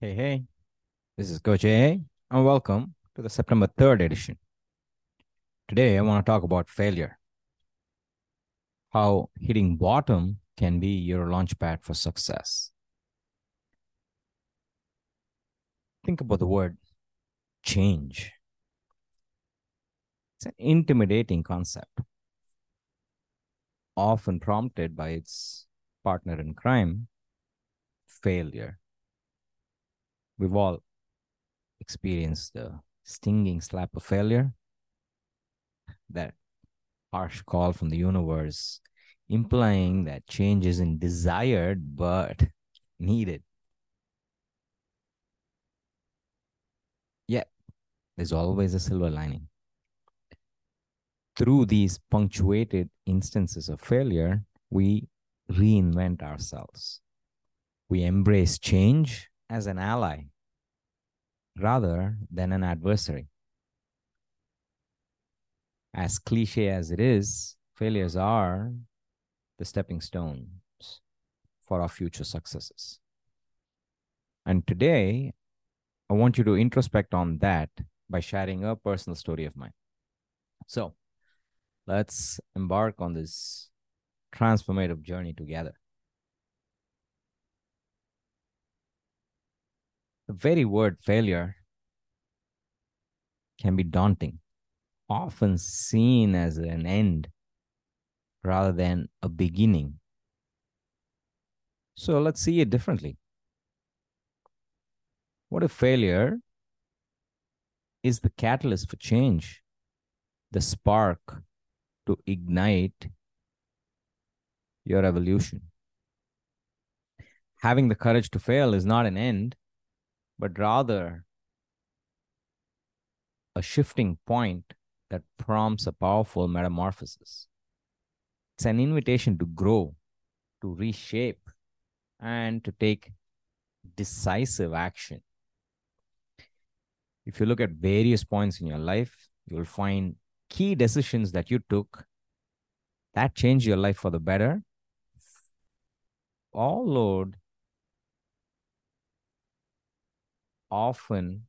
Hey, hey, this is Coach A, and welcome to the September 3rd edition. Today, I want to talk about failure. How hitting bottom can be your launchpad for success. Think about the word change. It's an intimidating concept, often prompted by its partner in crime, failure. We've all experienced the stinging slap of failure, that harsh call from the universe, implying that change isn't desired but needed. Yet, there's always a silver lining. Through these punctuated instances of failure, we reinvent ourselves. We embrace change as an ally rather than an adversary. As cliche as it is, failures are the stepping stones for our future successes. And today, I want you to introspect on that by sharing a personal story of mine. So, let's embark on this transformative journey together. The very word failure can be daunting, often seen as an end rather than a beginning. So let's see it differently. What if failure is the catalyst for change, the spark to ignite your evolution? Having the courage to fail is not an end, but rather a shifting point that prompts a powerful metamorphosis. It's an invitation to grow, to reshape, and to take decisive action. If you look at various points in your life, you'll find key decisions that you took that changed your life for the better, followed often,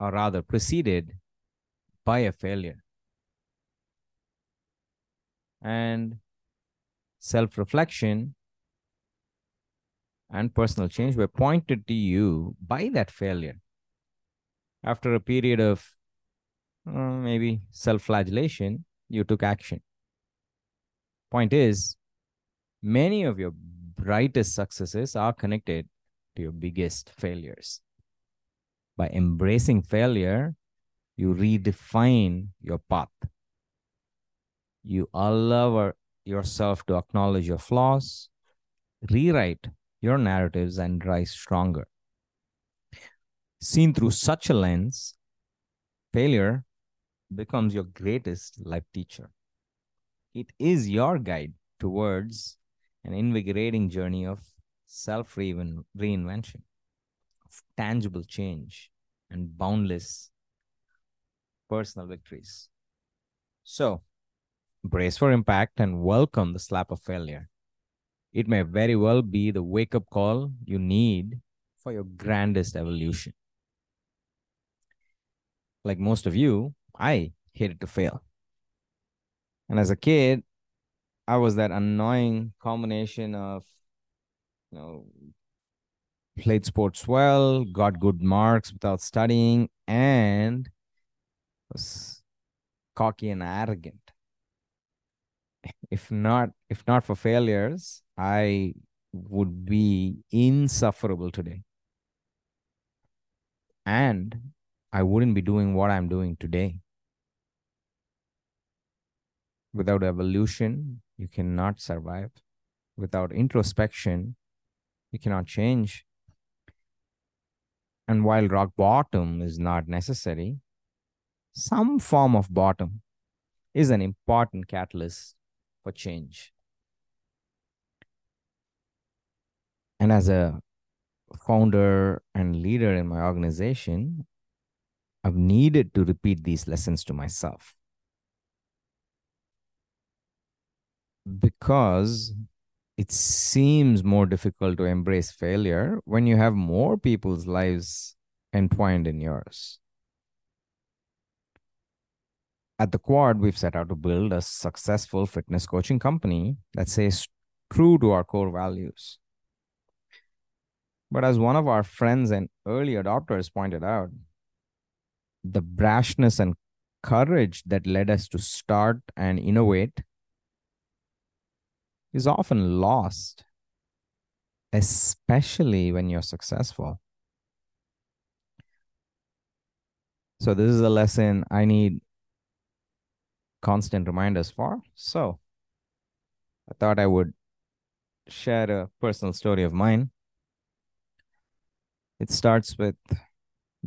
or rather preceded by a failure. And self reflection and personal change were pointed to you by that failure. After a period of uh, maybe self flagellation, you took action. Point is, many of your brightest successes are connected to your biggest failures by embracing failure, you redefine your path. You allow yourself to acknowledge your flaws, rewrite your narratives, and rise stronger. Seen through such a lens, failure becomes your greatest life teacher. It is your guide towards an invigorating journey of self reinvention tangible change and boundless personal victories. So, brace for impact and welcome the slap of failure. It may very well be the wake up call you need for your grandest evolution. Like most of you, I hated to fail. And as a kid, I was that annoying combination of you know played sports well, got good marks without studying, and was cocky and arrogant. If not, if not for failures, I would be insufferable today. And I wouldn't be doing what I'm doing today. Without evolution, you cannot survive. Without introspection, you cannot change. And while rock bottom is not necessary, some form of bottom is an important catalyst for change. And as a founder and leader in my organization, I've needed to repeat these lessons to myself. Because it seems more difficult to embrace failure when you have more people's lives entwined in yours. At the Quad, we've set out to build a successful fitness coaching company that stays true to our core values. But as one of our friends and early adopters pointed out, the brashness and courage that led us to start and innovate is often lost, especially when you're successful. So, this is a lesson I need constant reminders for. So, I thought I would share a personal story of mine. It starts with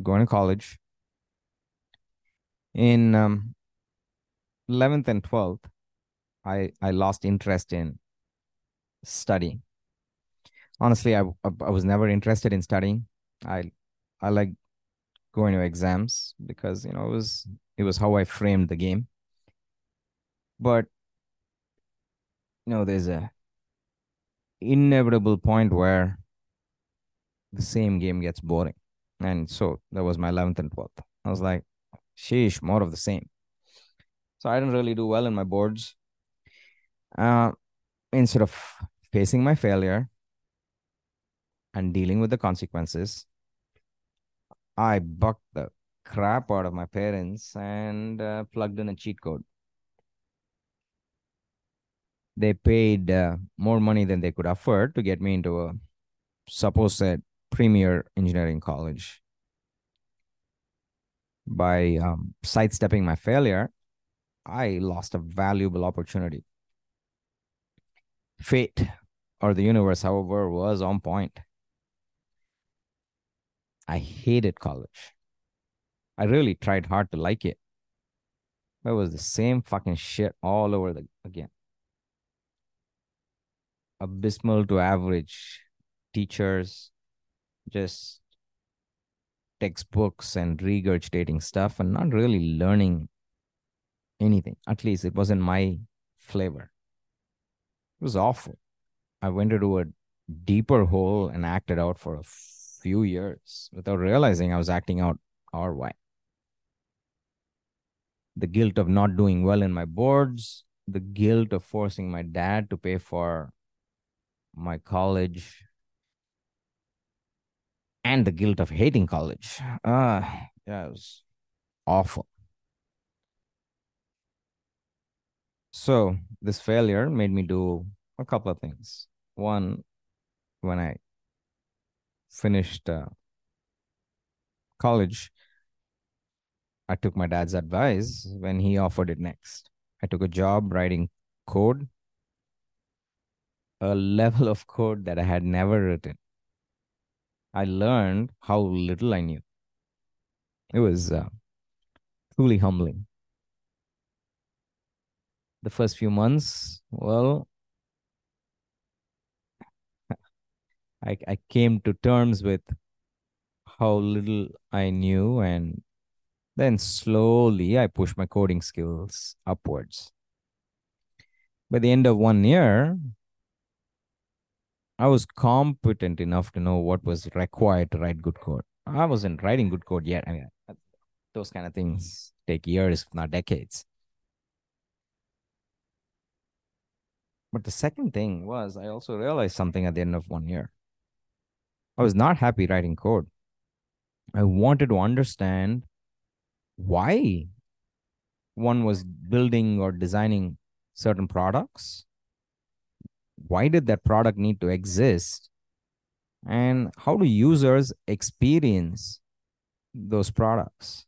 going to college. In um, 11th and 12th, I, I lost interest in studying. Honestly, I, I was never interested in studying. I I like going to exams because you know it was it was how I framed the game. But you know, there's a inevitable point where the same game gets boring. And so that was my 11th and 12th. I was like, sheesh, more of the same. So I didn't really do well in my boards. Uh, instead of facing my failure and dealing with the consequences, I bucked the crap out of my parents and uh, plugged in a cheat code. They paid uh, more money than they could afford to get me into a supposed premier engineering college. By um, sidestepping my failure, I lost a valuable opportunity. Fate or the universe, however, was on point. I hated college. I really tried hard to like it. But It was the same fucking shit all over the, again. Abysmal to average teachers, just textbooks and regurgitating stuff and not really learning anything. At least it wasn't my flavor. It was awful. I went into a deeper hole and acted out for a few years without realizing I was acting out or why. The guilt of not doing well in my boards, the guilt of forcing my dad to pay for my college, and the guilt of hating college. Uh, yeah, it was awful. So, this failure made me do a couple of things. One, when I finished uh, college, I took my dad's advice when he offered it next. I took a job writing code, a level of code that I had never written. I learned how little I knew. It was uh, truly humbling. The first few months, well, I, I came to terms with how little I knew, and then slowly I pushed my coding skills upwards. By the end of one year, I was competent enough to know what was required to write good code. I wasn't writing good code yet. I mean, those kind of things take years, if not decades. But the second thing was, I also realized something at the end of one year. I was not happy writing code. I wanted to understand why one was building or designing certain products. Why did that product need to exist? And how do users experience those products?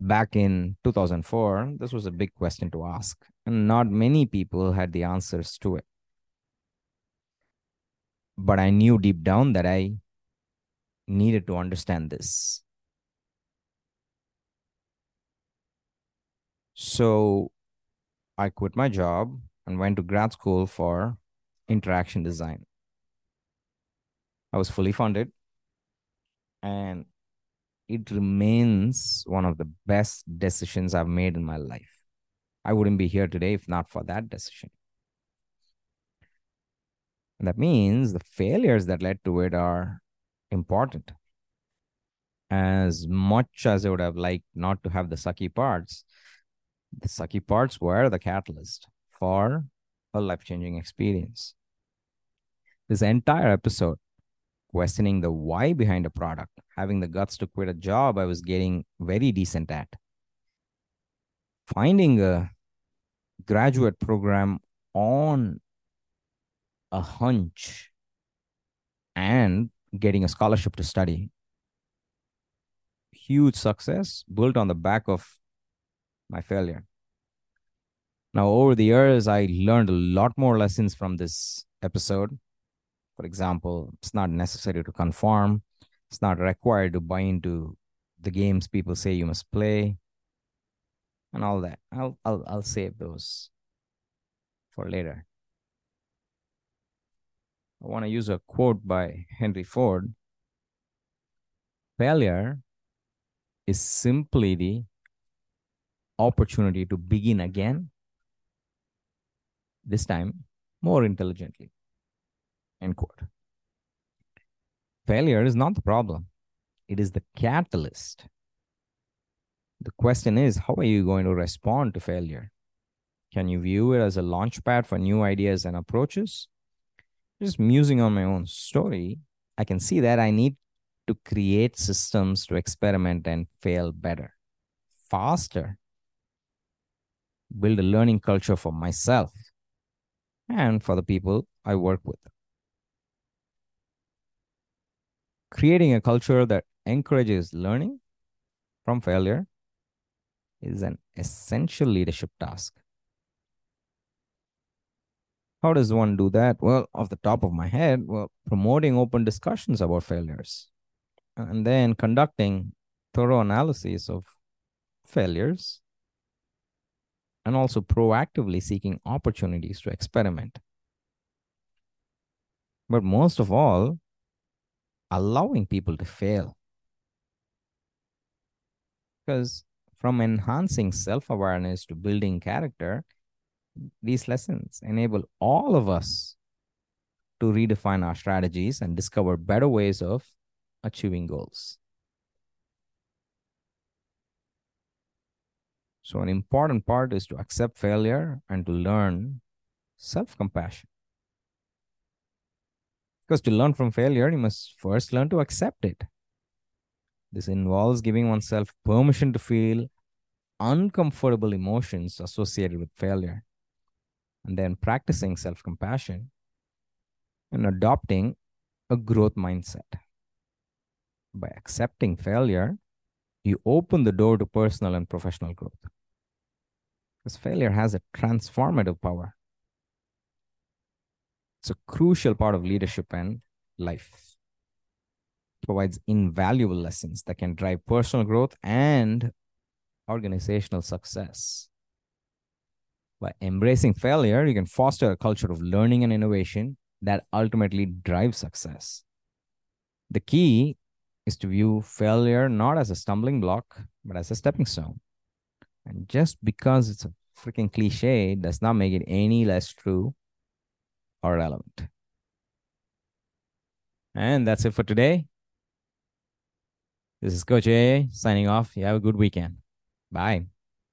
Back in 2004, this was a big question to ask, and not many people had the answers to it but I knew deep down that I needed to understand this. So I quit my job and went to grad school for interaction design. I was fully funded and it remains one of the best decisions I've made in my life. I wouldn't be here today if not for that decision. And that means the failures that led to it are important. As much as I would have liked not to have the sucky parts, the sucky parts were the catalyst for a life changing experience. This entire episode, questioning the why behind a product, having the guts to quit a job I was getting very decent at, finding a graduate program on a hunch and getting a scholarship to study. Huge success built on the back of my failure. Now, over the years, I learned a lot more lessons from this episode. For example, it's not necessary to conform, it's not required to buy into the games people say you must play and all that. I'll I'll I'll save those for later. I want to use a quote by Henry Ford. Failure is simply the opportunity to begin again this time more intelligently. End quote. Failure is not the problem, it is the catalyst. The question is, how are you going to respond to failure? Can you view it as a launchpad for new ideas and approaches? Just musing on my own story, I can see that I need to create systems to experiment and fail better, faster, build a learning culture for myself and for the people I work with. Creating a culture that encourages learning from failure is an essential leadership task. How does one do that? Well, off the top of my head, well, promoting open discussions about failures and then conducting thorough analysis of failures and also proactively seeking opportunities to experiment. But most of all, allowing people to fail. Because from enhancing self awareness to building character, these lessons enable all of us to redefine our strategies and discover better ways of achieving goals. So, an important part is to accept failure and to learn self compassion. Because to learn from failure, you must first learn to accept it. This involves giving oneself permission to feel uncomfortable emotions associated with failure, and then practicing self compassion and adopting a growth mindset. By accepting failure, you open the door to personal and professional growth. Because failure has a transformative power. It's a crucial part of leadership and life. It provides invaluable lessons that can drive personal growth and organizational success. By embracing failure, you can foster a culture of learning and innovation that ultimately drives success. The key is to view failure not as a stumbling block, but as a stepping stone. And just because it's a freaking cliche does not make it any less true or relevant. And that's it for today. This is Coach A signing off. You have a good weekend. Bye.